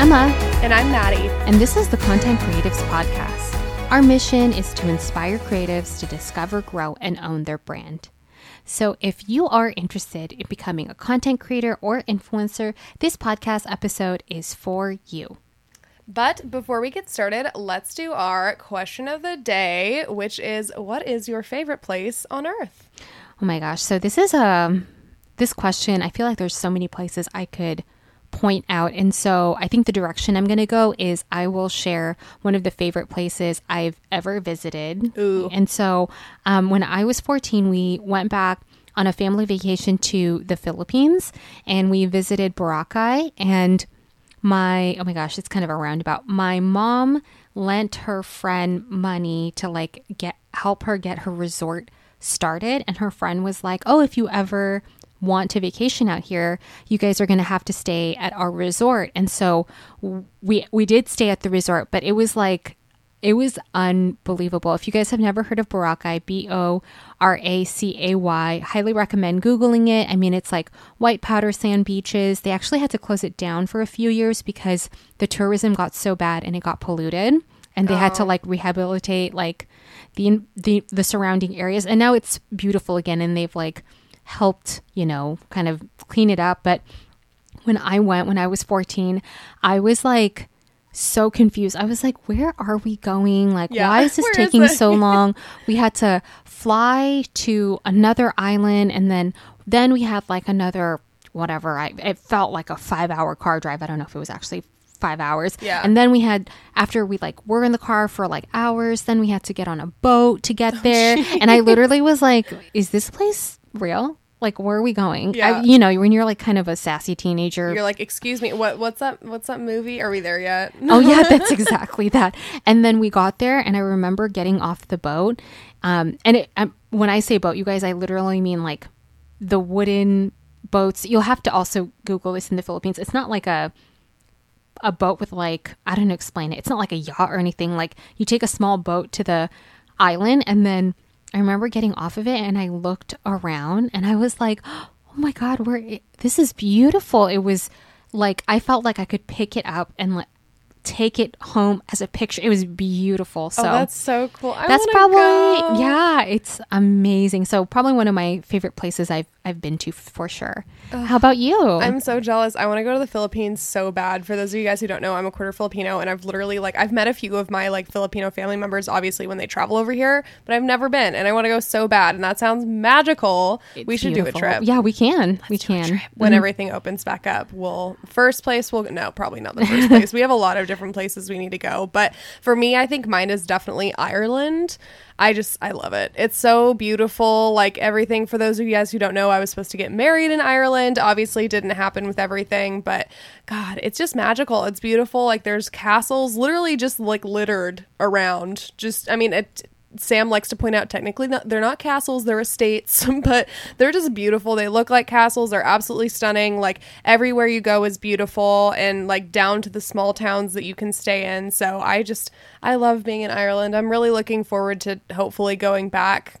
Emma, And I'm Maddie. and this is the Content Creatives Podcast. Our mission is to inspire creatives to discover, grow, and own their brand. So, if you are interested in becoming a content creator or influencer, this podcast episode is for you. But before we get started, let's do our question of the day, which is what is your favorite place on earth? Oh my gosh. So this is a this question, I feel like there's so many places I could point out. And so I think the direction I'm going to go is I will share one of the favorite places I've ever visited. Ooh. And so um, when I was 14, we went back on a family vacation to the Philippines and we visited Boracay and my oh my gosh it's kind of a roundabout my mom lent her friend money to like get help her get her resort started and her friend was like oh if you ever want to vacation out here you guys are going to have to stay at our resort and so we we did stay at the resort but it was like it was unbelievable. If you guys have never heard of Boracay, B O R A C A Y, highly recommend Googling it. I mean, it's like white powder sand beaches. They actually had to close it down for a few years because the tourism got so bad and it got polluted. And they had to oh. like rehabilitate like the, the the surrounding areas. And now it's beautiful again and they've like helped, you know, kind of clean it up. But when I went when I was 14, I was like so confused. I was like, where are we going? Like, Yeah. why is this Where is taking it? so long? we had to fly to another island and then then we had like another whatever. I it felt like a 5-hour car drive. I don't know if it was actually 5 hours. Yeah. And then we had after we like were in the car for like hours, then we had to get on a boat to Oh, get there. and I literally was like, is this place real? Like, where are we going? Yeah. I, you know, when you're like kind of a sassy teenager, You're like, excuse me, what what's that what's that movie? Are we there yet? oh yeah that's exactly that and then we got there and i remember getting off the boat um, and it, um, when i say boat you guys i literally mean like the wooden boats you'll have to also google this in the philippines it's not like a a boat with like i don't know explain it it's not like a yacht or anything like you take a small boat to the island and then i remember getting off of it and i looked around and i was like oh my god we're this is beautiful. It was like i felt like i could pick it up and like take it home as a picture it was beautiful oh, so oh, that's so cool. I that's probably go. yeah it's amazing so probably one of my favorite places i've i've been to for sure how about you I'm so jealous. I want to go to the Philippines so bad. For those of you guys who don't know, I'm a quarter Filipino and I've literally like I've met a few of my like Filipino family members obviously when they travel over here, but I've never been and I want to go so bad and that sounds magical. we should do a trip. yeah we can we can When mm-hmm. everything opens back up, we'll first place we'll no, probably not the first place. We have a lot of different places we need to go, but for me, I think mine is definitely Ireland. I just I love it. It's so beautiful. Like everything for those of you guys who don't know, I was supposed to get married in Ireland. Obviously, didn't happen with everything, but God, it's just magical. It's beautiful. Like there's castles literally just like littered around. Just I mean, it Sam likes to point out technically not, they're not castles, they're estates, but they're just beautiful. They look like castles. They're absolutely stunning. Like everywhere you go is beautiful and like down to the small towns that you can stay in. So I just I love being in Ireland. I'm really looking forward to hopefully going back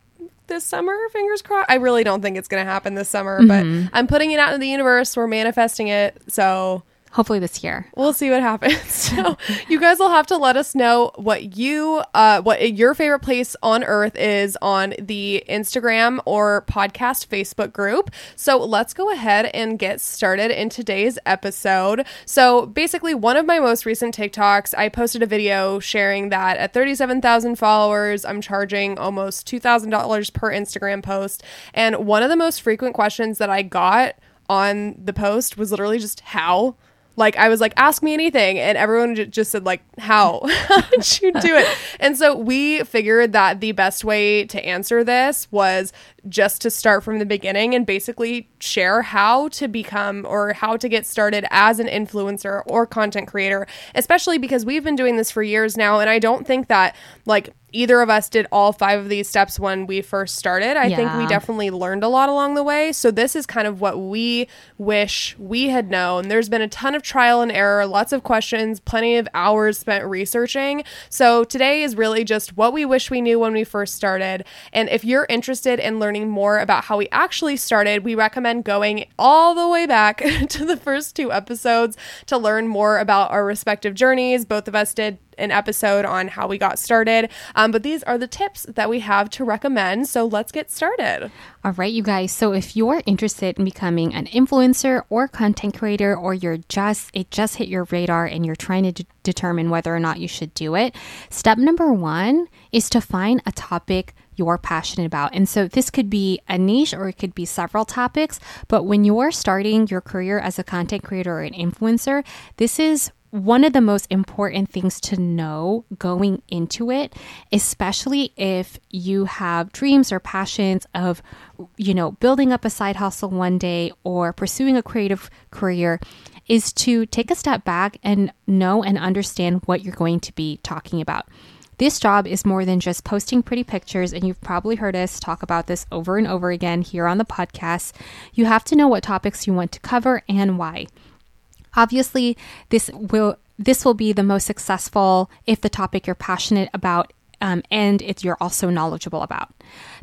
this summer, fingers crossed. I really don't think it's going to happen this summer, but mm-hmm. I'm putting it out in the universe. We're manifesting it. So hopefully this year we'll see what happens. So you guys will have to let us know what you uh what your favorite place on earth is on the Instagram or podcast Facebook group. So let's go ahead and get started in today's episode. So basically one of my most recent TikToks, I posted a video sharing that at 37,000 followers, I'm charging almost $2,000 per Instagram post. And one of the most frequent questions that I got on the post was literally just how like I was like, ask me anything, and everyone j- just said like, how? did you do it? And so we figured that the best way to answer this was just to start from the beginning and basically share how to become or how to get started as an influencer or content creator, especially because we've been doing this for years now, and I don't think that like either of us did all five of these steps when we first started. I think we definitely learned a lot along the way. So this is kind of what we wish we had known. There's been a ton of trial and error, lots of questions, plenty of hours spent researching. So today is really just what we wish we knew when we first started. And if you're interested in learning learning more about how we actually started, we recommend going all the way back to the first two episodes to learn more about our respective journeys. Both of us did an episode on how we got started. Um, but these are the tips that we have to recommend. So let's get started. All right, you guys. So if you're interested in becoming an influencer or content creator, or you're just, it just hit your radar and you're trying to d- determine whether or not you should do it, step number one is to find a topic you're passionate about. And so this could be a niche or it could be several topics. But when you're starting your career as a content creator or an influencer, this is one of the most important things to know going into it, especially if you have dreams or passions of, you know, building up a side hustle one day or pursuing a creative career, is to take a step back and know and understand what you're going to be talking about. This job is more than just posting pretty pictures, and you've probably heard us talk about this over and over again here on the podcast. You have to know what topics you want to cover and why. Obviously, this will this will be the most successful if the topic you're passionate about um, and if you're also knowledgeable about.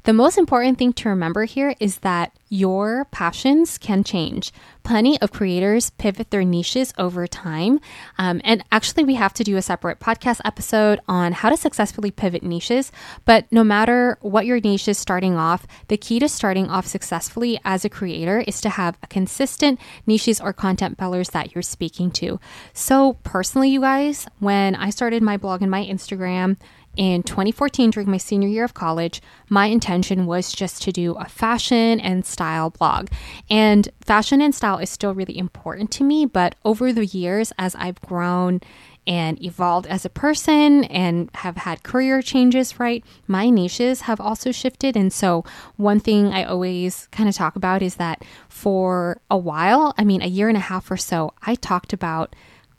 The most important thing to remember here is that your passions can change. Plenty of creators pivot their niches over time. Um, and actually, we have to do a separate podcast episode on how to successfully pivot niches. But no matter what your niche is starting off, the key to starting off successfully as a creator is to have a consistent niches or content pillars that you're speaking to. So, personally, you guys, when I started my blog and my Instagram, in 2014 during my senior year of college, my intention was just to do a fashion and style blog. And fashion and style is still really important to me, but over the years, as I've grown and evolved as a person and have had career changes, right? My niches have also shifted. And so, one thing I always kind of talk about is that for a while, I mean, a year and a half or so, I talked about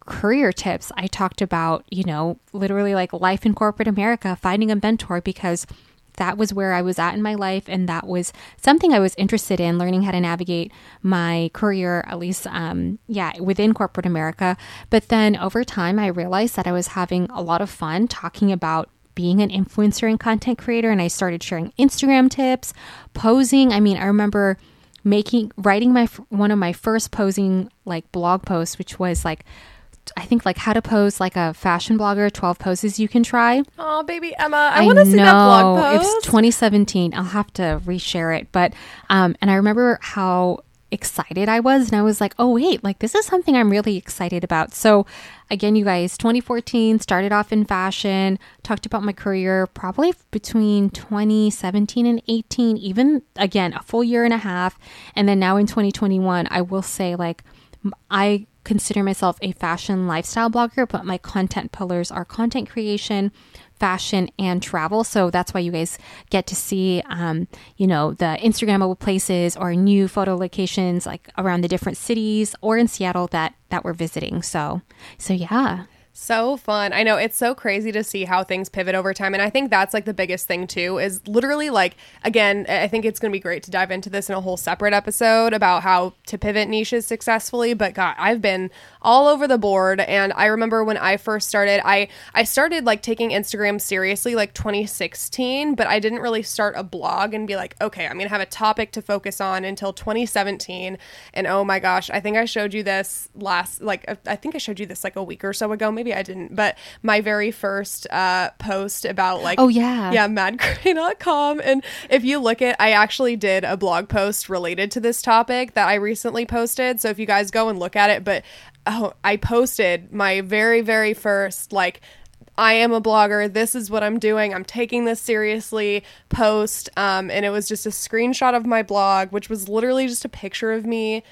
career tips. I talked about, you know, literally like life in corporate America, finding a mentor because that was where I was at in my life. And that was something I was interested in learning how to navigate my career, at least, um, yeah, within corporate America. But then over time, I realized that I was having a lot of fun talking about being an influencer and content creator. And I started sharing Instagram tips, posing. I mean, I remember making, writing my, one of my first posing like blog posts, which was like, I think like how to pose like a fashion blogger, 12 poses you can try. Oh, baby Emma, I, I want to see that blog post. It's 2017. I'll have to reshare it. But, um, and I remember how excited I was. And I was like, oh, wait, like this is something I'm really excited about. So, again, you guys, 2014 started off in fashion, talked about my career probably between 2017 and 18, even again, a full year and a half. And then now in 2021, I will say, like, I consider myself a fashion lifestyle blogger, but my content pillars are content creation, fashion, and travel. So that's why you guys get to see, um, you know, the Instagrammable places or new photo locations like around the different cities or in Seattle that that we're visiting. So, so yeah. So fun. I know it's so crazy to see how things pivot over time. And I think that's like the biggest thing too is literally like, again, I think it's going to be great to dive into this in a whole separate episode about how to pivot niches successfully. But God, I've been all over the board. And I remember when I first started, I, I started like taking Instagram seriously like 2016, but I didn't really start a blog and be like, okay, I'm going to have a topic to focus on until 2017. And oh my gosh, I think I showed you this last, like, I think I showed you this like a week or so ago, maybe maybe I didn't, but my very first uh, post about like oh yeah yeah madgray.com and if you look at I actually did a blog post related to this topic that I recently posted. So if you guys go and look at it, but oh, I posted my very very first like I am a blogger. This is what I'm doing. I'm taking this seriously. Post. Um, and it was just a screenshot of my blog, which was literally just a picture of me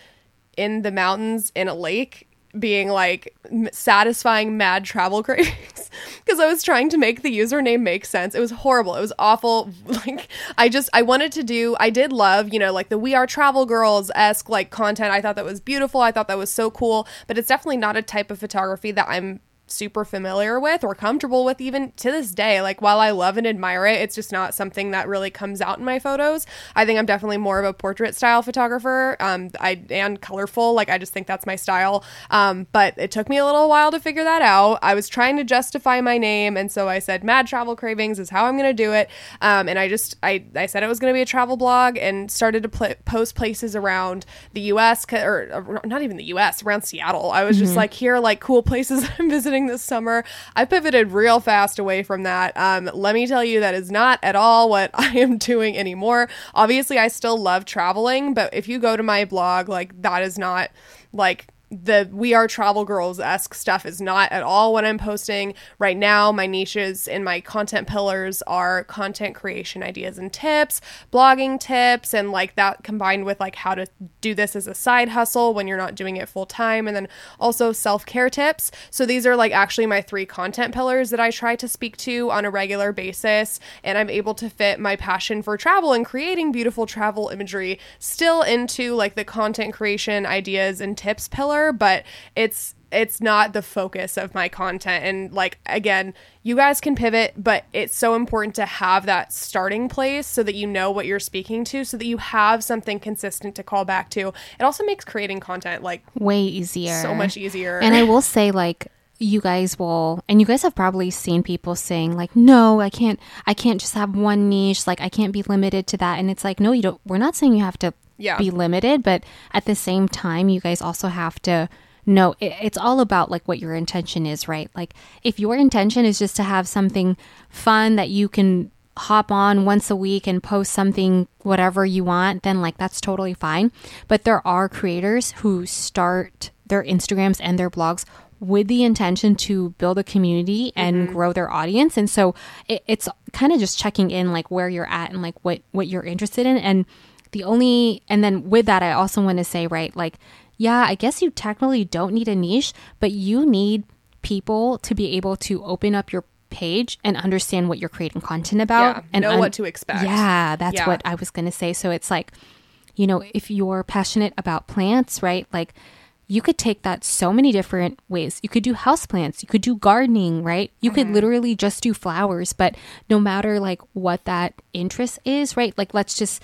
in the mountains in a lake being like satisfying mad travel cravings because I was trying to make the username make sense. It was horrible. It was awful. Like I just I wanted to do I did love, you know, like the we are travel girls esque like content. I thought that was beautiful. I thought that was so cool, but it's definitely not a type of photography that I'm super familiar with or comfortable with even to this day. Like while I love and admire it, it's just not something that really comes out in my photos. I think I'm definitely more of a portrait style photographer. Um, I and colorful. Like I just think that's my style. Um, but it took me a little while to figure that out. I was trying to justify my name, and so I said Mad Travel Cravings is how I'm going to do it. Um, and I just I I said it was going to be a travel blog and started to pl- post places around the U.S. or, or not even the U.S. around Seattle. I was just like here like cool places I'm visiting this summer. I pivoted real fast away from that. Um, let me tell you, that is not at all what I am doing anymore. Obviously, I still love traveling, but if you go to my blog, like that is not like the we are travel girls esque stuff is not at all what I'm posting right now. My niches and my content pillars are content creation ideas and tips, blogging tips, and like that combined with like how to do this as a side hustle when you're not doing it full time, and then also self care tips. So these are like actually my three content pillars that I try to speak to on a regular basis, and I'm able to fit my passion for travel and creating beautiful travel imagery still into like the content creation ideas and tips pillar but it's it's not the focus of my content. And like again you guys can pivot but it's so important to have that starting place so that you know what you're speaking to so that you have something consistent to call back to. It also makes creating content like way easier. so much easier. And i will say like you guys will and you guys have probably seen people saying like no i can't i can't just have one niche. Like i can't be limited to that. And it's like no you don't we're not saying you have to Yeah. be limited but at the same time you guys also have to know it, it's all about like what your intention is right? Like if your intention is just to have something fun that you can hop on once a week and post something whatever you want then like that's totally fine. But there are creators who start their instagrams and their blogs with the intention to build a community and mm-hmm. grow their audience. And so it, it's kind of just checking in like where you're at and like what what you're interested in. And the only and then with that i also want to say right like yeah i guess you technically don't need a niche but you need people to be able to open up your page and understand what you're creating content about Yeah, and know what to expect. yeah that's Yeah. what i was going to say so it's like you know if you're passionate about plants right like you could take that so many different ways. You could do houseplants, you could do gardening, right? You could mm-hmm. literally just do flowers, but no matter like what that interest is, right? Like let's just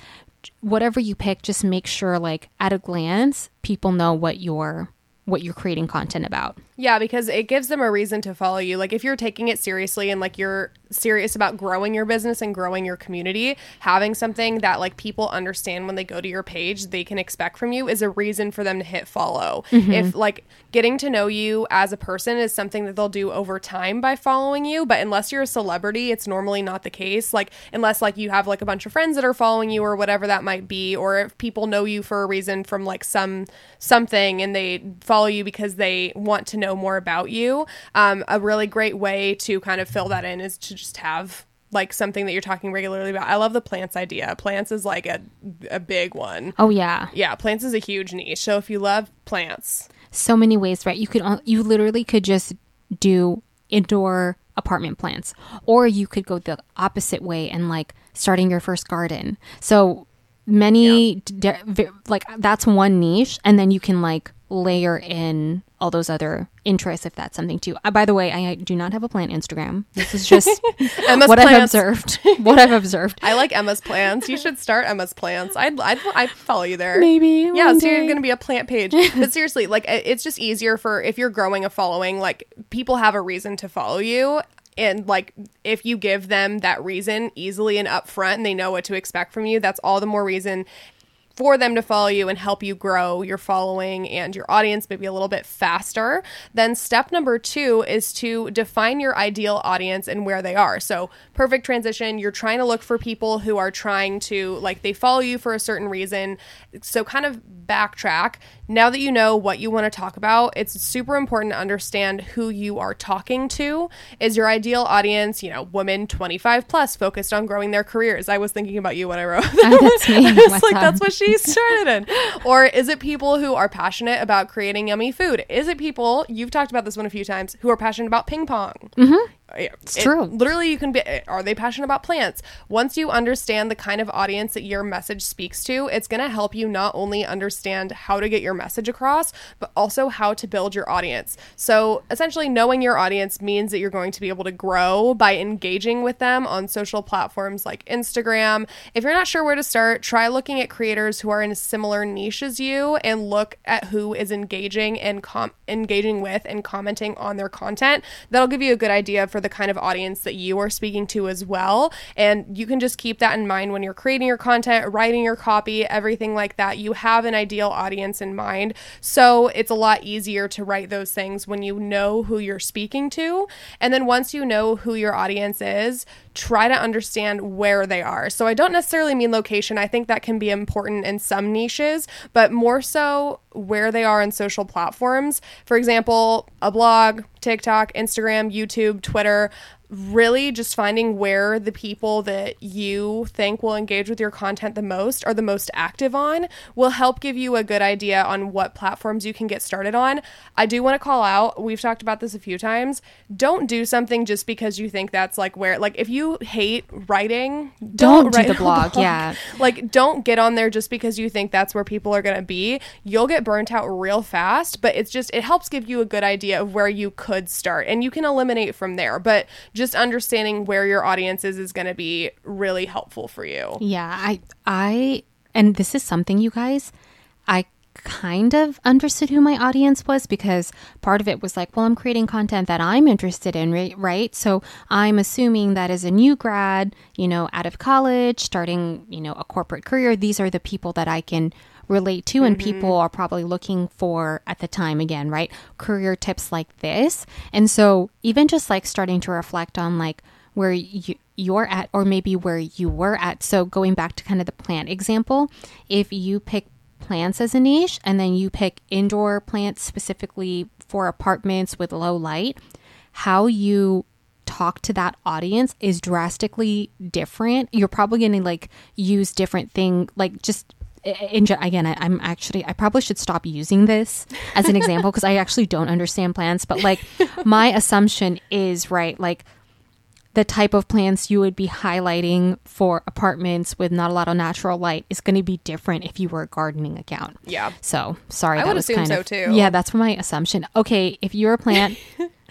whatever you pick, just make sure like at a glance people know what you're what you're creating content about. Yeah, because it gives them a reason to follow you. Like if you're taking it seriously and like you're serious about growing your business and growing your community, having something that like people understand when they go to your page, they can expect from you is a reason for them to hit follow. Mm-hmm. If like getting to know you as a person is something that they'll do over time by following you, but unless you're a celebrity, it's normally not the case. Like unless like you have like a bunch of friends that are following you or whatever that might be or if people know you for a reason from like some something and they follow you because they want to know more about you. Um, a really great way to kind of fill that in is to just have like something that you're talking regularly about. I love the plants idea. Plants is like a a big one. Oh yeah. Yeah, plants is a huge niche. So if you love plants, so many ways, right? You could al- you literally could just do indoor apartment plants, or you could go the opposite way and like starting your first garden. So many d- v- like that's one niche, and then you can like layer in all those other interests if that's something too. Uh, by the way, I do not have a plant Instagram. This is just Emma's what I've observed. what I've observed. I like Emma's plants. You should start Emma's plants. I'd I'd, I'd follow you there. Maybe Yeah, so you're going to be a plant page. But seriously, like it's just easier for if you're growing a following, like people have a reason to follow you. And like if you give them that reason easily and upfront and they know what to expect from you, that's all the more reason for them to follow you and help you grow your following and your audience maybe a little bit faster. Then step number 2 is to define your ideal audience and where they are. So, perfect transition, you're trying to look for people who are trying to like they follow you for a certain reason. So, kind of backtrack. Now that you know what you want to talk about, it's super important to understand who you are talking to. Is your ideal audience, you know, women 25 plus focused on growing their careers? I was thinking about you when I wrote Oh, that's me. it's What's like up? that's what she started in. Or is it people who are passionate about creating yummy food? Is it people you've talked about this one a few times who are passionate about ping pong? Mm-hmm. It's true. Literally, you can be. Are they passionate about plants? Once you understand the kind of audience that your message speaks to, it's going to help you not only understand how to get your message across, but also how to build your audience. So essentially, knowing your audience means that you're going to be able to grow by engaging with them on social platforms like Instagram. If you're not sure where to start, try looking at creators who are in a similar niche as you and look at who is engaging and com- engaging with and commenting on their content. That'll give you a good idea for the kind of audience that you are speaking to as well. And you can just keep that in mind when you're creating your content, writing your copy, everything like that. You have an ideal audience in mind. So it's a lot easier to write those things when you know who you're speaking to. And then once you know who your audience is, try to understand where they are. So I don't necessarily mean location. I think that can be important in some niches, but more so where they are in social platforms. For example, a blog, TikTok, Instagram, YouTube, Twitter really just finding where the people that you think will engage with your content the most are the most active on will help give you a good idea on what platforms you can get started on. I do want to call out, we've talked about this a few times. Don't do something just because you think that's like where like if you hate writing, don't, Don't do write the a blog, yeah. Like don't get on there just because you think that's where people are going to be. You'll get burnt out real fast, but it's just it helps give you a good idea of where you could start and you can eliminate from there. But just understanding where your audience is is going to be really helpful for you. Yeah, I I and this is something you guys I kind of understood who my audience was because part of it was like, well, I'm creating content that I'm interested in, right? right? So I'm assuming that as a new grad, you know, out of college, starting, you know, a corporate career, these are the people that I can relate to and mm-hmm. people are probably looking for at the time again, right? Career tips like this. And so even just like starting to reflect on like where you you're at or maybe where you were at. So going back to kind of the plant example, if you pick plants as a niche and then you pick indoor plants specifically for apartments with low light, how you talk to that audience is drastically different. You're probably going to like use different thing like just in, again, I, I'm actually, I probably should stop using this as an example because I actually don't understand plants. But like, my assumption is right, like, the type of plants you would be highlighting for apartments with not a lot of natural light is going to be different if you were a gardening account. Yeah. So sorry, I that would was assume kind so, of- too. Yeah, that's my assumption. Okay, if you're a plant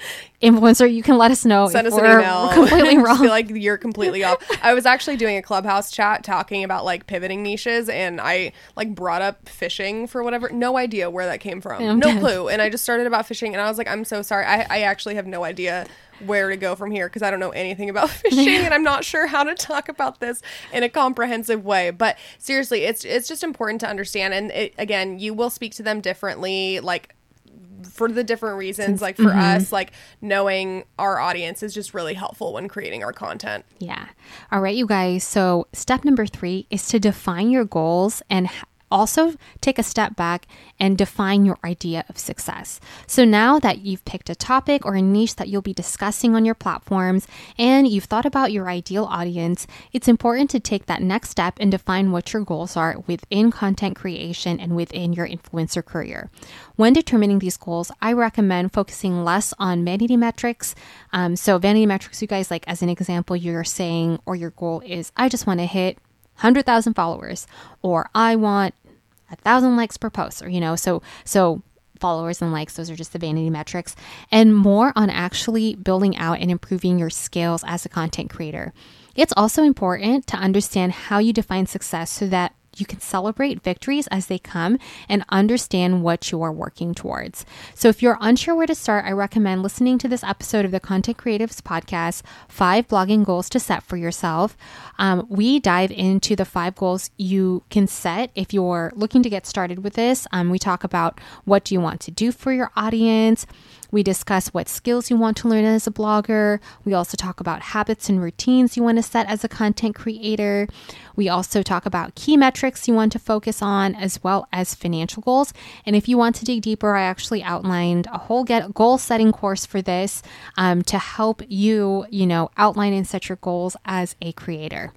influencer, you can let us know Send if us an email. completely wrong. be like you're completely off. I was actually doing a clubhouse chat talking about like pivoting niches, and I like brought up fishing for whatever. No idea where that came from. No dead. clue. And I just started about fishing, and I was like, I'm so sorry. I, I actually have no idea where to go from here because I don't know anything about fishing, and I'm not sure how to talk about this in a comprehensive way. But seriously, it's it's just important to understand. And it, again, you will speak to them differently, like for the different reasons like for Mm-hmm. us like knowing our audience is just really helpful when creating our content Yeah. All right, you guys. So, step number three is to define your goals and also take a step back and define your idea of success. So, now that you've picked a topic or a niche that you'll be discussing on your platforms and you've thought about your ideal audience, it's important to take that next step and define what your goals are within content creation and within your influencer career. When determining these goals, I recommend focusing less on vanity metrics. Um, so, vanity metrics, you guys, like as an example, you're saying, or your goal is, I just want to hit 100,000 followers, or I want a thousand likes per post, or, you know, so, so followers and likes, those are just the vanity metrics, and more on actually building out and improving your skills as a content creator. It's also important to understand how you define success so that you can celebrate victories as they come and understand what you are working towards. So, if you're unsure where to start, I recommend listening to this episode of the Content Creatives Podcast Five Blogging Goals to Set for Yourself. Um, we dive into the five goals you can set if you're looking to get started with this. Um, we talk about what do you want to do for your audience. We discuss what skills you want to learn as a blogger. We also talk about habits and routines you want to set as a content creator. We also talk about key metrics you want to focus on, as well as financial goals. And if you want to dig deeper, I actually outlined a whole get goal setting course for this um, to help you, you know, outline and set your goals as a creator.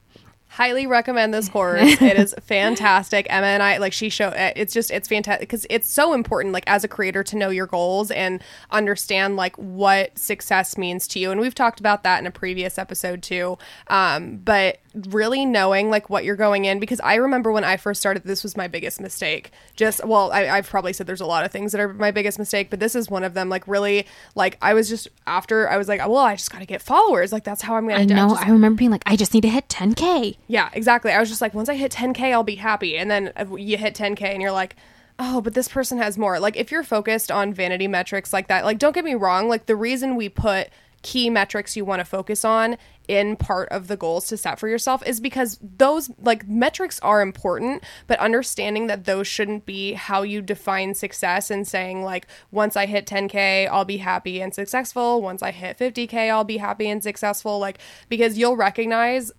Highly recommend this course. it is fantastic. Emma and I like she show it's just it's fantastic because it's so important like as a creator to know your goals and understand like what success means to you. And we've talked about that in a previous episode too. Um, but really knowing like what you're going in because I remember when I first started this was my biggest mistake. Just well, I, I've probably said there's a lot of things that are my biggest mistake, but this is one of them. Like really, like I was just after I was like, well, I just got to get followers. Like that's how I'm gonna. I know. just- I remember being like, I just need to hit 10k. Yeah, exactly. I was just like, once I hit 10K, I'll be happy. And then you hit 10K and you're like, oh, but this person has more. Like, if you're focused on vanity metrics like that, like, don't get me wrong. Like, the reason we put key metrics you want to focus on in part of the goals to set for yourself is because those like metrics are important but understanding that those shouldn't be how you define success and saying like once i hit 10k i'll be happy and successful once i hit 50k i'll be happy and successful like because you'll recognize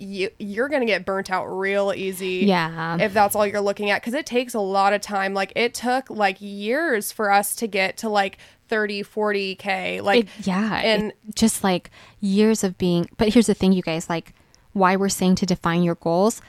you you're gonna get burnt out real easy Yeah. if that's all you're looking at because it takes a lot of time like it took like years for us to get to like 30 40k like It- yeah. and just like years of being. But here's the thing, you guys, like why we're saying to define your goals.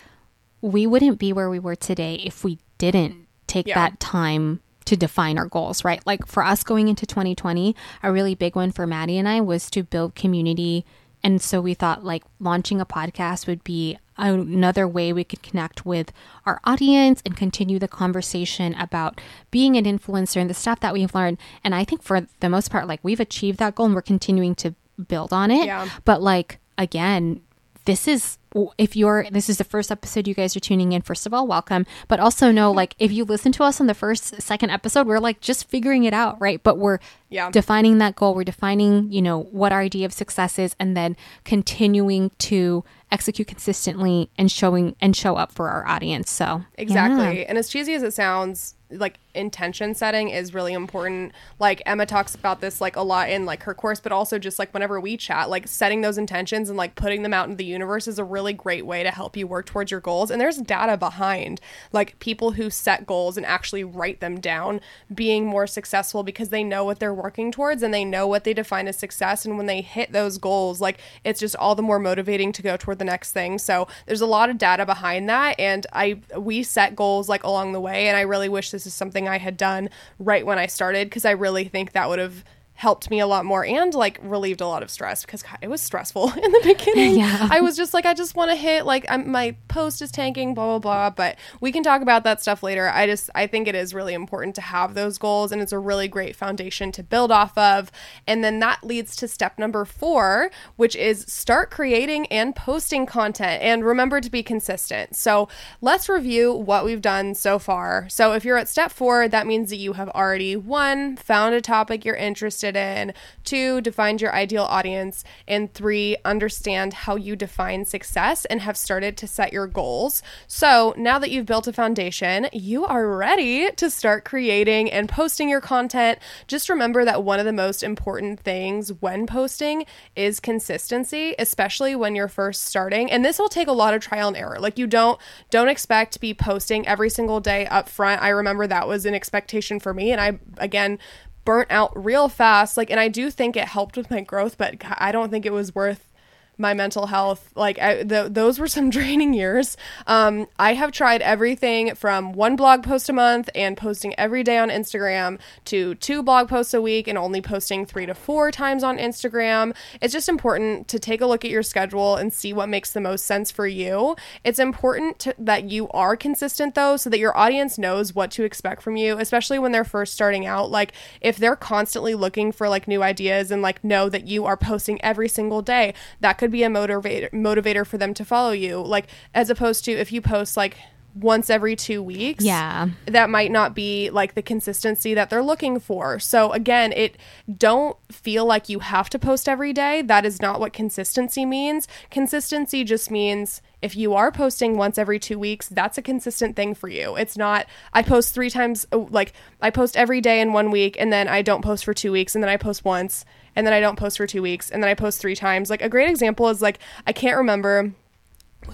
We wouldn't be where we were today if we didn't take Yeah. that time to define our goals, right? Like for us going into 2020, a really big one for Maddie and I was to build community. And so we thought like launching a podcast would be another way we could connect with our audience and continue the conversation about being an influencer and the stuff that we've learned. And I think for the most part, like we've achieved that goal and we're continuing to build on it. Yeah. But like, again, this is if you're this is the first episode you guys are tuning in first of all welcome but also know mm-hmm. like if you listen to us on the first second episode we're like just figuring it out right but we're Yeah. defining that goal we're defining you know what our idea of success is and then continuing to execute consistently and showing and show up for our audience so Exactly. yeah. And as cheesy as it sounds, like intention setting is really important. Like Emma talks about this like a lot in like her course, but also just like whenever we chat, like setting those intentions and like putting them out into the universe is a really great way to help you work towards your goals. And there's data behind like people who set goals and actually write them down being more successful because they know what they're working towards and they know what they define as success. And when they hit those goals, like it's just all the more motivating to go toward the next thing. So there's a lot of data behind that. And I, we set goals like along the way. And I really wish this is something I had done right when I started because I really think that would have helped me a lot more and like relieved a lot of stress because God, it was stressful in the beginning. Yeah. I was just like, I just want to hit like I'm, my post is tanking, blah blah blah. But we can talk about that stuff later. I just I think it is really important to have those goals, and it's a really great foundation to build off of. And then that leads to step number four, which is start creating and posting content, and remember to be consistent. So let's review what we've done so far. So if you're at step four, that means that you have already one found a topic you're interested in, two defined your ideal audience, and three understand how you define success and have started to set your goals. So now that you've built a foundation, you are ready to start creating and posting your content. Just remember that one of the most important things when posting is consistency, especially when you're first starting. And this will take a lot of trial and error. Like you don't don't expect to be posting every single day up front. I remember that was an expectation for me and I again burnt out real fast. Like and I do think it helped with my growth, but I don't think it was worth my mental health like I, th- those were some draining years. Um, i have tried everything from one blog post a month and posting every day on instagram to two blog posts a week and only posting three to four times on instagram. It's just important to take a look at your schedule and see what makes the most sense for you. It's important to, that you are consistent though so that your audience knows what to expect from you especially when they're first starting out. Like if they're constantly looking for like new ideas and like know that you are posting every single day that could be a motivator motivator for them to follow you like as opposed to if you post like once every two weeks Yeah. that might not be like the consistency that they're looking for. So again it don't feel like you have to post every day. That is not what consistency means. Consistency just means if you are posting once every two weeks that's a consistent thing for you. It's not i post three times like i post every day in one week and then i don't post for two weeks and then i post once and then i don't post for two weeks and then i post three times. Like a great example is like i can't remember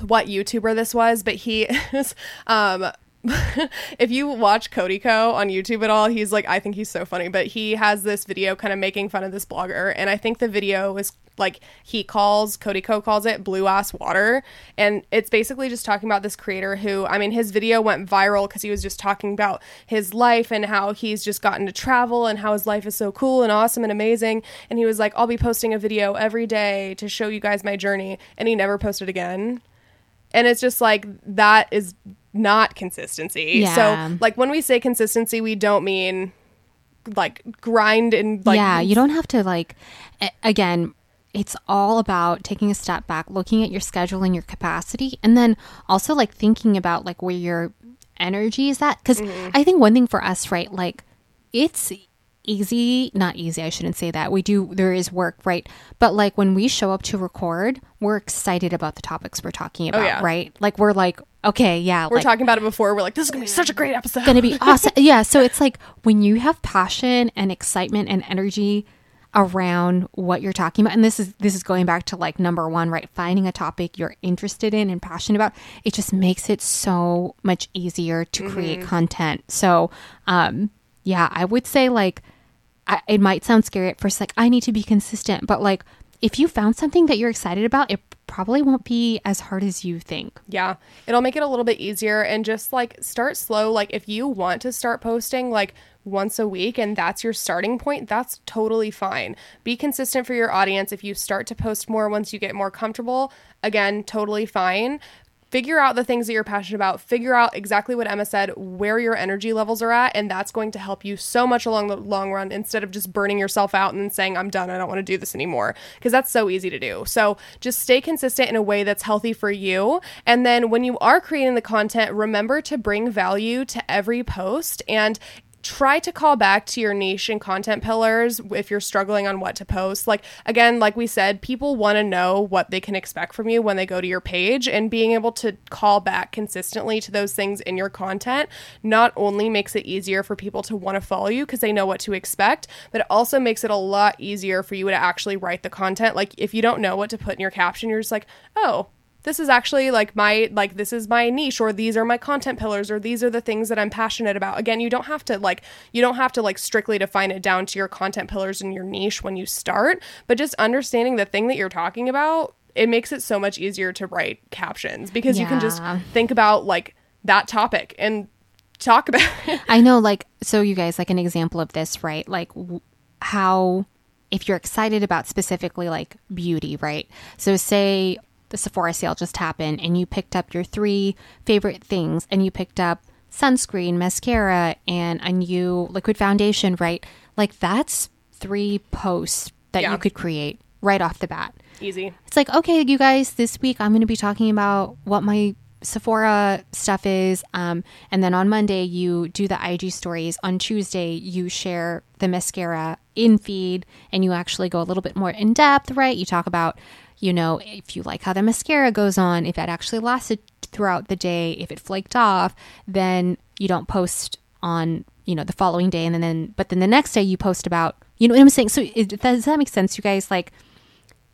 what YouTuber this was, but he is um if you watch Cody Ko on YouTube at all, he's like I think he's so funny, but he has this video kind of making fun of this blogger and I think the video was like he calls Cody Ko calls it blue ass water and it's basically just talking about this creator who I mean his video went viral cuz he was just talking about his life and how he's just gotten to travel and how his life is so cool and awesome and amazing and he was like I'll be posting a video every day to show you guys my journey and he never posted again. And it's just like that is not consistency. Yeah. So like when we say consistency, we don't mean like grind and like yeah, you don't have to like a- again, it's all about taking a step back, looking at your schedule and your capacity and then also like thinking about like where your energy is at cuz mm-hmm. I think one thing for us, right, like it's easy, not easy, I shouldn't say that. We do there is work, right? But like when we show up to record, we're excited about the topics we're talking about, yeah. right? Like we're like, okay, yeah, we're like, talking about it before. We're like, this is gonna be such a great episode. going to be awesome. Yeah. So it's like when you have passion and excitement and energy around what you're talking about, and this is this is going back to like number one, right? Finding a topic you're interested in and passionate about. It just makes it so much easier to create content. So, um, yeah, I would say like I, it might sound scary at first, like I need to be consistent, but like if you found something that you're excited about, it probably won't be as hard as you think. Yeah, it'll make it a little bit easier and just like start slow. Like if you want to start posting like once a week and that's your starting point, that's totally fine. Be consistent for your audience. If you start to post more once you get more comfortable, again, totally fine. Figure out the things that you're passionate about. Figure out exactly what Emma said, where your energy levels are at, and that's going to help you so much along the long run instead of just burning yourself out and then saying, I'm done, I don't want to do this anymore. Because that's so easy to do. So just stay consistent in a way that's healthy for you. And then when you are creating the content, remember to bring value to every post and try to call back to your niche and content pillars if you're struggling on what to post. Like, again, like we said, people want to know what they can expect from you when they go to your page, and being able to call back consistently to those things in your content not only makes it easier for people to want to follow you because they know what to expect, but it also makes it a lot easier for you to actually write the content. Like, if you don't know what to put in your caption, you're just like, oh, this is actually like my like this is my niche or these are my content pillars or these are the things that I'm passionate about. Again, you don't have to like you don't have to like strictly define it down to your content pillars and your niche when you start, but just understanding the thing that you're talking about, it makes it so much easier to write captions because you can just think about like that topic and talk about it. I know, like, so you guys, like, an example of this, right? Like, w- how, if you're excited about specifically like beauty, right? So, say the Sephora sale just happened and you picked up your three favorite things and you picked up sunscreen, mascara, and a new liquid foundation, right? Like, that's three posts that Yeah. you could create right off the bat. Easy. It's like, okay, you guys, this week I'm going to be talking about what my Sephora stuff is. Um, and then on Monday, you do the IG stories. On Tuesday, you share the mascara in feed and you actually go a little bit more in depth, right? You talk about, you know, if you like how the mascara goes on, if it actually lasted throughout the day, if it flaked off, then you don't post on, you know, the following day. And then, then but then the next day you post about, you know what I'm saying? So it, does that make sense, you guys? Like,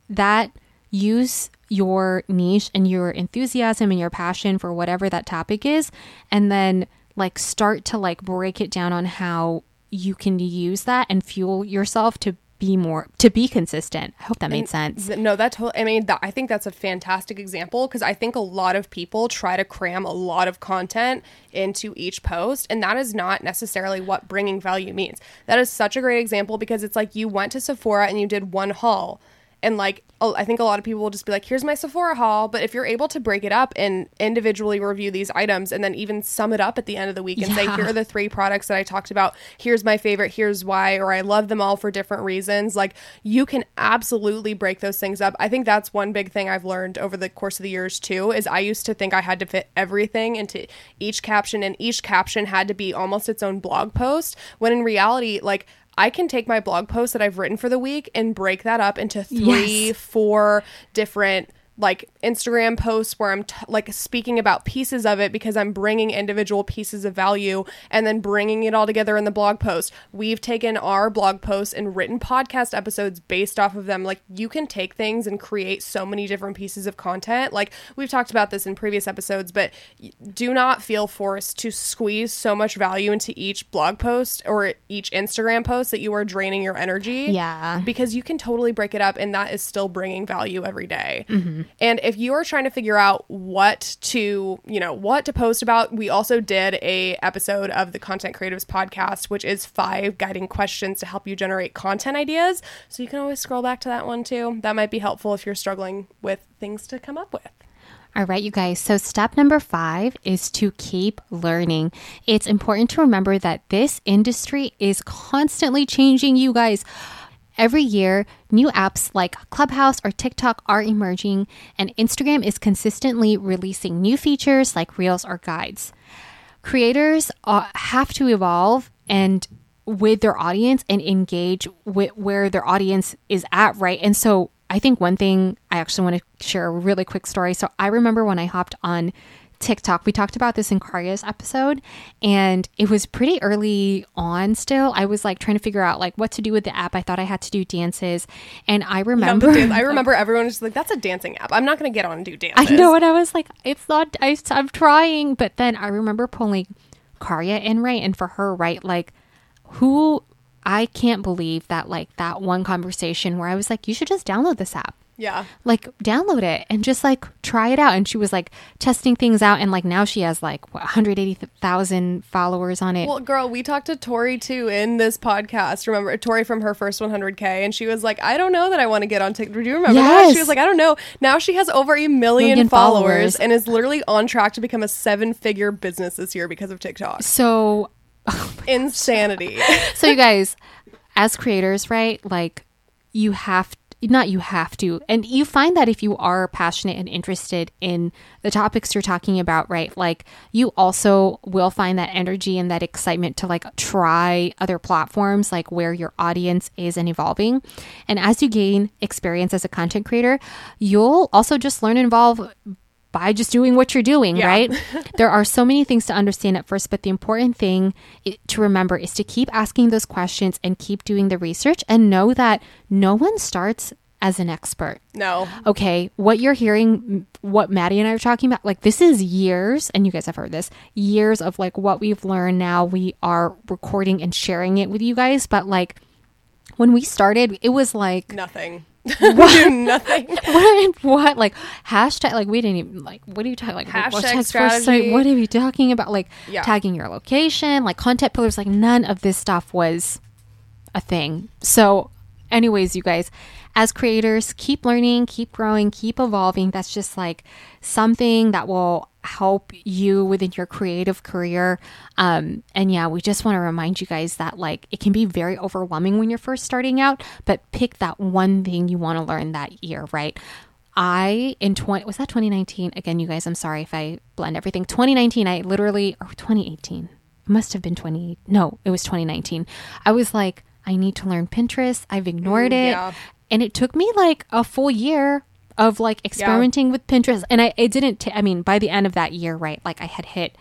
that use your niche and your enthusiasm and your passion for whatever that topic is and then like start to like break it down on how you can use that and fuel yourself to be more to be consistent i hope that made sense Th- No, that totally. I mean, that, I think that's a fantastic example because I think a lot of people try to cram a lot of content into each post, and that is not necessarily what bringing value means. That is such a great example because it's like you went to Sephora and you did one haul, and like I think a lot of people will just be like, "Here's my Sephora haul," but if you're able to break it up and individually review these items and then even sum it up at the end of the week and say, "Here are the three products that I talked about. Here's my favorite. Here's why, or I love them all for different reasons. Like you can absolutely break those things up. I think that's one big thing I've learned over the course of the years too. Is I used to think I had to fit everything into each caption, and each caption had to be almost its own blog post. When in reality, like I can take my blog post that I've written for the week and break that up into three, Yes. four different like Instagram posts where I'm t- like speaking about pieces of it because I'm bringing individual pieces of value and then bringing it all together in the blog post. We've taken our blog posts and written podcast episodes based off of them. Like you can take things and create so many different pieces of content. Like we've talked about this in previous episodes, but do not feel forced to squeeze so much value into each blog post or each Instagram post that you are draining your energy. Yeah. Because you can totally break it up and that is still bringing value every day. Mm-hmm. And if you are trying to figure out what to, you know, what to post about, we also did a episode of the Content Creatives podcast, which is five guiding questions to help you generate content ideas. So you can always scroll back to that one too. That might be helpful if you're struggling with things to come up with. All right, you guys. So, step number five is to keep learning. It's important to remember that this industry is constantly changing, you guys. Every year, new apps like Clubhouse or TikTok are emerging, and Instagram is consistently releasing new features like Reels or Guides. Creators uh, have to evolve and with their audience and engage with where their audience is at, right? And so I think one thing I actually want to share a really quick story. So I remember when I hopped on TikTok, we talked about this in Karya's episode, and it was pretty early on still. I was like trying to figure out like what to do with the app. I thought I had to do dances. And I remember the dan- I remember everyone was just like, that's a dancing app. I'm not going to get on and do dances. I know, and I was like, it's not. I, I'm trying, but then I remember pulling Karya in right, and for her, right, like who I can't believe that like that one conversation where I was like, you should just download this app. Yeah. Like download it and just like try it out. And she was like testing things out, and like now she has like what, 180,000 followers on it. Well, girl, we talked to Tori too in this podcast. Remember Tori from her first 100k, and she was like, "I don't know that I want to get on TikTok." Do you remember that? Yes. She was like, "I don't know." Now she has over a million, Million followers, followers. and is literally on track to become a seven-figure business this year because of TikTok. so oh Insanity. so you guys as creators right like you have not you have to. And you find that if you are passionate and interested in the topics you're talking about right like you also will find that energy and that excitement to like try other platforms like where your audience is and evolving. And as you gain experience as a content creator you'll also just learn and evolve by just doing what you're doing, Yeah. right? there are so many things to understand at first, but the important thing to remember is to keep asking those questions and keep doing the research and know that no one starts as an expert. No. Okay, what you're hearing, what Maddie and I are talking about, like this is years, and you guys have heard this, years of like what we've learned now. We are recording and sharing it with you guys, but like when we started, it was like Nothing. do nothing. what, what like hashtag like we didn't even like what are you talking like Hashtag first strategy. site? what are you talking about like Yeah. tagging your location like content pillars like none of this stuff was a thing so anyways you guys as creators keep learning keep growing keep evolving that's just like something that will help you within your creative career. Um and yeah we just want to remind you guys that like it can be very overwhelming when you're first starting out but pick that one thing you want to learn that year right? I in 20 was that 2019 again you guys I'm sorry if I blend everything. 2019 I literally or 2018 it must have been 20 no it was 2019 I was like I need to learn Pinterest. I've ignored Mm, it. yeah. and it took me like a full year of like experimenting with Pinterest and I it didn't ta- I mean by the end of that year right like I had hit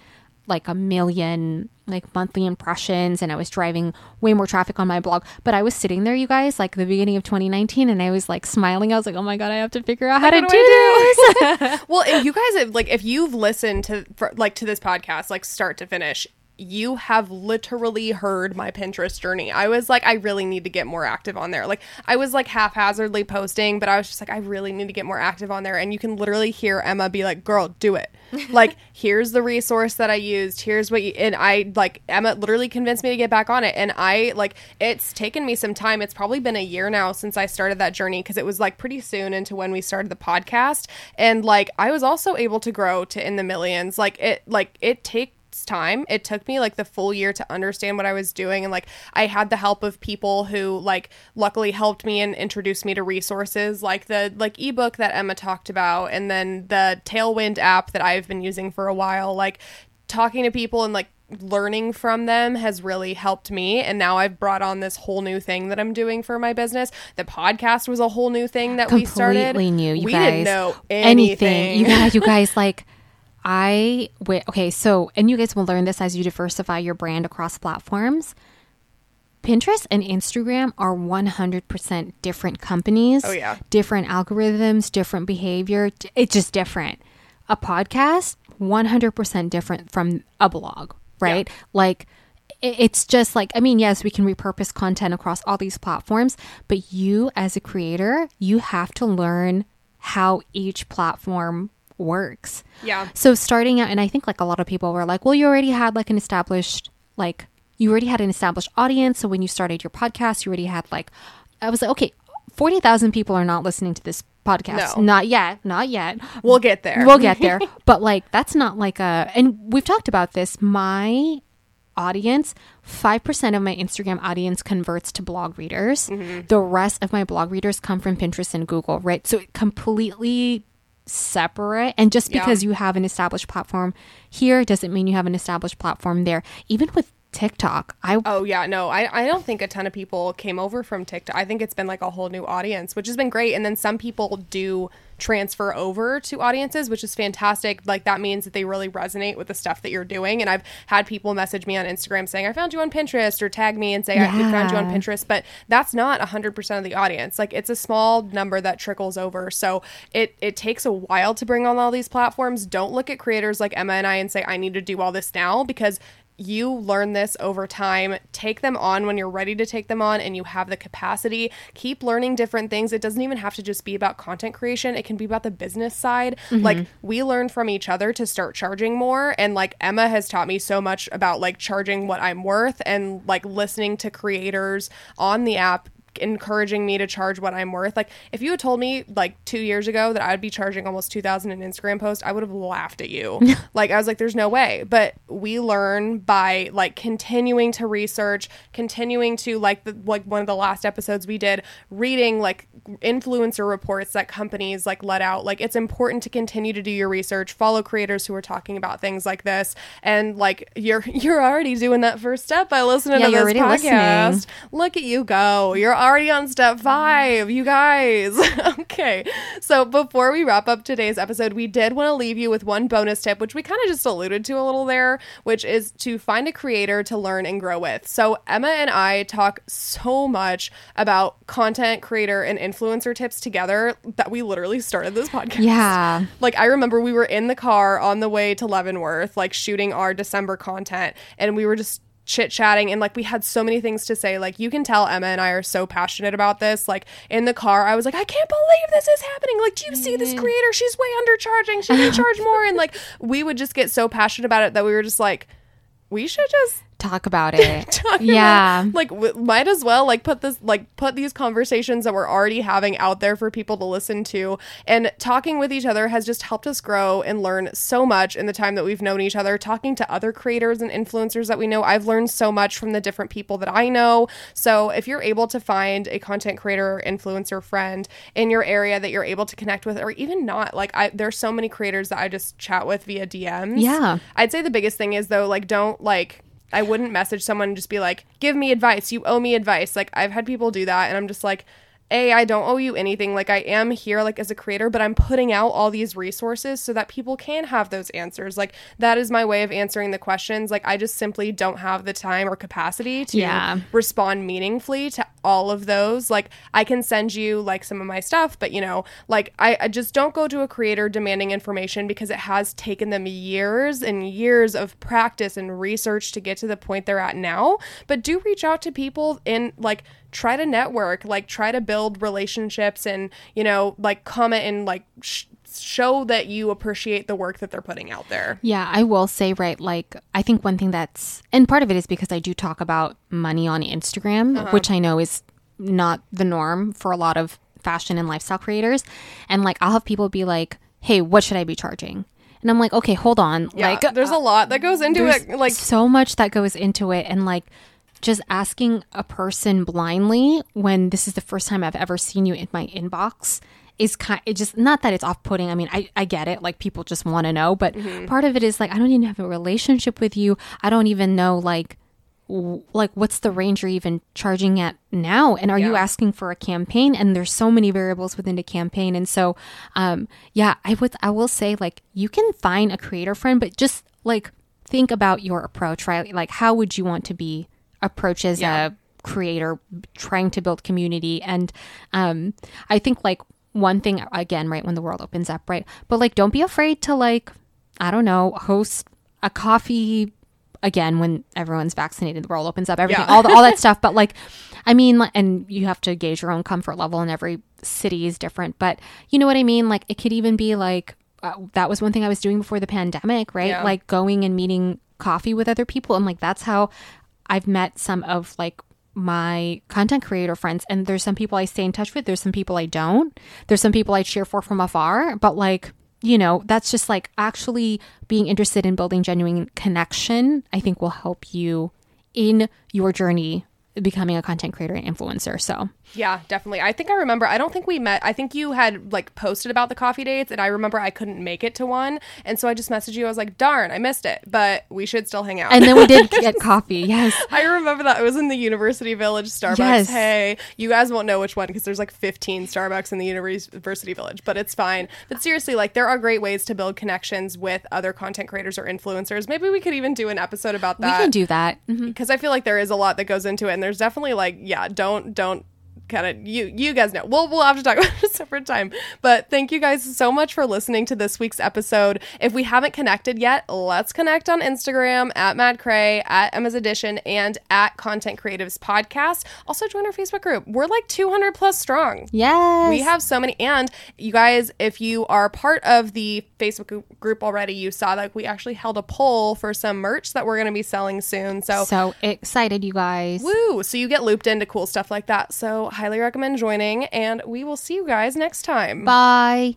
like a million like monthly impressions and I was driving way more traffic on my blog. But I was sitting there, you guys, like the beginning of 2019 and I was like smiling. I was like, oh my God, I have to figure out how to What do do this. well, and you guys have like if you've listened to for, like to this podcast like start to finish, you have literally heard my Pinterest journey. I was like, I really need to get more active on there. Like I was like haphazardly posting, but I was just like, I really need to get more active on there. And you can literally hear Emma be like, "Girl, do it." like here's the resource that I used. Here's what you and I like. Emma literally convinced me to get back on it, and I like it's taken me some time. It's probably been a year now since I started that journey because it was like pretty soon into when we started the podcast, and like I was also able to grow to in the millions. Like it, like it takes time. It took me like the full year to understand what I was doing and like I had the help of people who like luckily helped me and introduced me to resources like the like ebook that Emma talked about and then the Tailwind app that I've been using for a while like talking to people and like learning from them has really helped me and now I've brought on this whole new thing that I'm doing for my business. The podcast was a whole new thing that we started. Completely new, you we guys. didn't know anything. You guys, you guys, like, I wait. Okay, so and you guys will learn this as you diversify your brand across platforms. Pinterest and Instagram are 100% different companies. Oh, yeah. Different algorithms, different behavior. It's just different. A podcast, 100% different from a blog, right? Like, it's just like, I mean, yes, we can repurpose content across all these platforms, but you as a creator, you have to learn how each platform works. Yeah. So starting out, and I think like a lot of people were like, well, you already had like an established, like, you already had an established audience. So when you started your podcast, you already had like, I was like, okay, 40,000 people are not listening to this podcast. No. Not yet. Not yet. We'll get there. We'll get there. but like, that's not like a, and we've talked about this. My audience, 5% of my Instagram audience converts to blog readers. Mm-hmm. The rest of my blog readers come from Pinterest and Google, right? So it completely separate. And just Yeah. because you have an established platform here doesn't mean you have an established platform there. Even with TikTok, I Oh yeah, no, I, I don't think a ton of people came over from TikTok. I think it's been like a whole new audience, which has been great. And then some people do transfer over to audiences, which is fantastic. Like that means that they really resonate with the stuff that you're doing. And I've had people message me on Instagram saying, I found you on Pinterest or tag me and say, I found you on Pinterest. But that's not 100% of the audience. Like it's a small number that trickles over. So it, it takes a while to bring on all these platforms. Don't look at creators like Emma and I and say, I need to do all this now because you learn this over time. Take them on when you're ready to take them on and you have the capacity. Keep learning different things. It doesn't even have to just be about content creation, it can be about the business side. Mm-hmm. Like, we learn from each other to start charging more. And like, Emma has taught me so much about like charging what I'm worth and like listening to creators on the app encouraging me to charge what I'm worth. Like if you had told me like 2 years ago that I'd be charging almost 2000 an Instagram post, I would have laughed at you. like I was like there's no way. But we learn by like continuing to research, continuing to like the like one of the last episodes we did reading like influencer reports that companies like let out. Like it's important to continue to do your research, follow creators who are talking about things like this and like you're you're already doing that first step by listening Yeah, to this podcast. listening. Look at you go. You're already on step five, you guys. okay. So before we wrap up today's episode, we did want to leave you with one bonus tip, which we kind of just alluded to a little there, which is to find a creator to learn and grow with. So Emma and I talk so much about content creator and influencer tips together that we literally started this podcast. Yeah. Like I remember we were in the car on the way to Leavenworth, like shooting our December content, and we were just chit chatting and like we had so many things to say. Like you can tell Emma and I are so passionate about this. Like in the car, I was like, I can't believe this is happening. Like, do you see this mm. creator? She's way undercharging. She can charge more. And like we would just get so passionate about it that we were just like, we should just talk about it. talk yeah. about, like w- might as well like put this like put these conversations that we're already having out there for people to listen to and talking with each other has just helped us grow and learn so much in the time that we've known each other talking to other creators and influencers that we know I've learned so much from the different people that I know so if you're able to find a content creator or influencer friend in your area that you're able to connect with or even not like I there's so many creators that I just chat with via DMs Yeah. I'd say the biggest thing is though, like, don't like. I wouldn't message someone and just be like, "Give me advice. You owe me advice." Like I've had people do that, and I'm just like, "A, I don't owe you anything. Like I am here, like as a creator, but I'm putting out all these resources so that people can have those answers. Like that is my way of answering the questions. Like I just simply don't have the time or capacity to Yeah. respond meaningfully to all of those. Like I can send you like some of my stuff, but you know, like I, I just don't go to a creator demanding information because it has taken them years and years of practice and research to get to the point they're at now. But do reach out to people and like try to network, like try to build relationships and, you know, like comment and like sh- show that you appreciate the work that they're putting out there. Yeah, I will say, right, like, I think one thing that's, and part of it is because I do talk about money on Instagram, Uh-huh. which I know is not the norm for a lot of fashion and lifestyle creators. And like, I'll have people be like, hey, what should I be charging? And I'm like, okay, hold on. Yeah, like, uh, there's a lot that goes into it. Like so much that goes into it. And like, just asking a person blindly when this is the first time I've ever seen you in my inbox is kind it just not that it's off-putting i mean i, I get it like people just want to know but Mm-hmm. part of it is like i don't even have a relationship with you i don't even know like w- like what's the range you're even charging at now and are you asking for a campaign and there's so many variables within the campaign and so um yeah i would i will say like you can find a creator friend but just like think about your approach right like how would you want to be approached as Yeah. a creator trying to build community and um i think like one thing again right when the world opens up right? But like don't be afraid to like i don't know host a coffee again when everyone's vaccinated the world opens up everything Yeah. all, the, all that stuff. But like i mean and you have to gauge your own comfort level and every city is different. But you know what i mean? Like it could even be like uh, that was one thing i was doing before the pandemic right? Yeah. like going and meeting coffee with other people. And like that's how i've met some of like my content creator friends and there's some people i stay in touch with there's some people i don't there's some people i cheer for from afar but like you know that's just like actually being interested in building genuine connection i think will help you in your journey becoming a content creator and influencer so Yeah, definitely. I think I remember. I don't think we met. I think you had like posted about the coffee dates, and I remember I couldn't make it to one, and so I just messaged you. I was like, "Darn, I missed it," but we should still hang out. and then we did get coffee yes I remember that it was in the University Village Starbucks. Yes. Hey, you guys won't know which one because there's like 15 Starbucks in the University Village, but it's fine. But seriously, like there are great ways to build connections with other content creators or influencers. Maybe we could even do an episode about that. we can do that Mhm. because I feel like there is a lot that goes into it, and there's definitely like, yeah, don't don't kind of you you guys know. We'll we'll have to talk about it a separate time. But thank you guys so much for listening to this week's episode. If we haven't connected yet, let's connect on Instagram at Mad Cray, at Emma's Edition, and at Content Creatives Podcast. Also join our Facebook group. We're like 200 plus strong. yes We have so many. And you guys, if you are part of the Facebook group already, you saw that we actually held a poll for some merch that we're going to be selling soon. So, so excited you guys woo! So you get looped into cool stuff like that. So, highly recommend joining. And we will see you guys next time. bye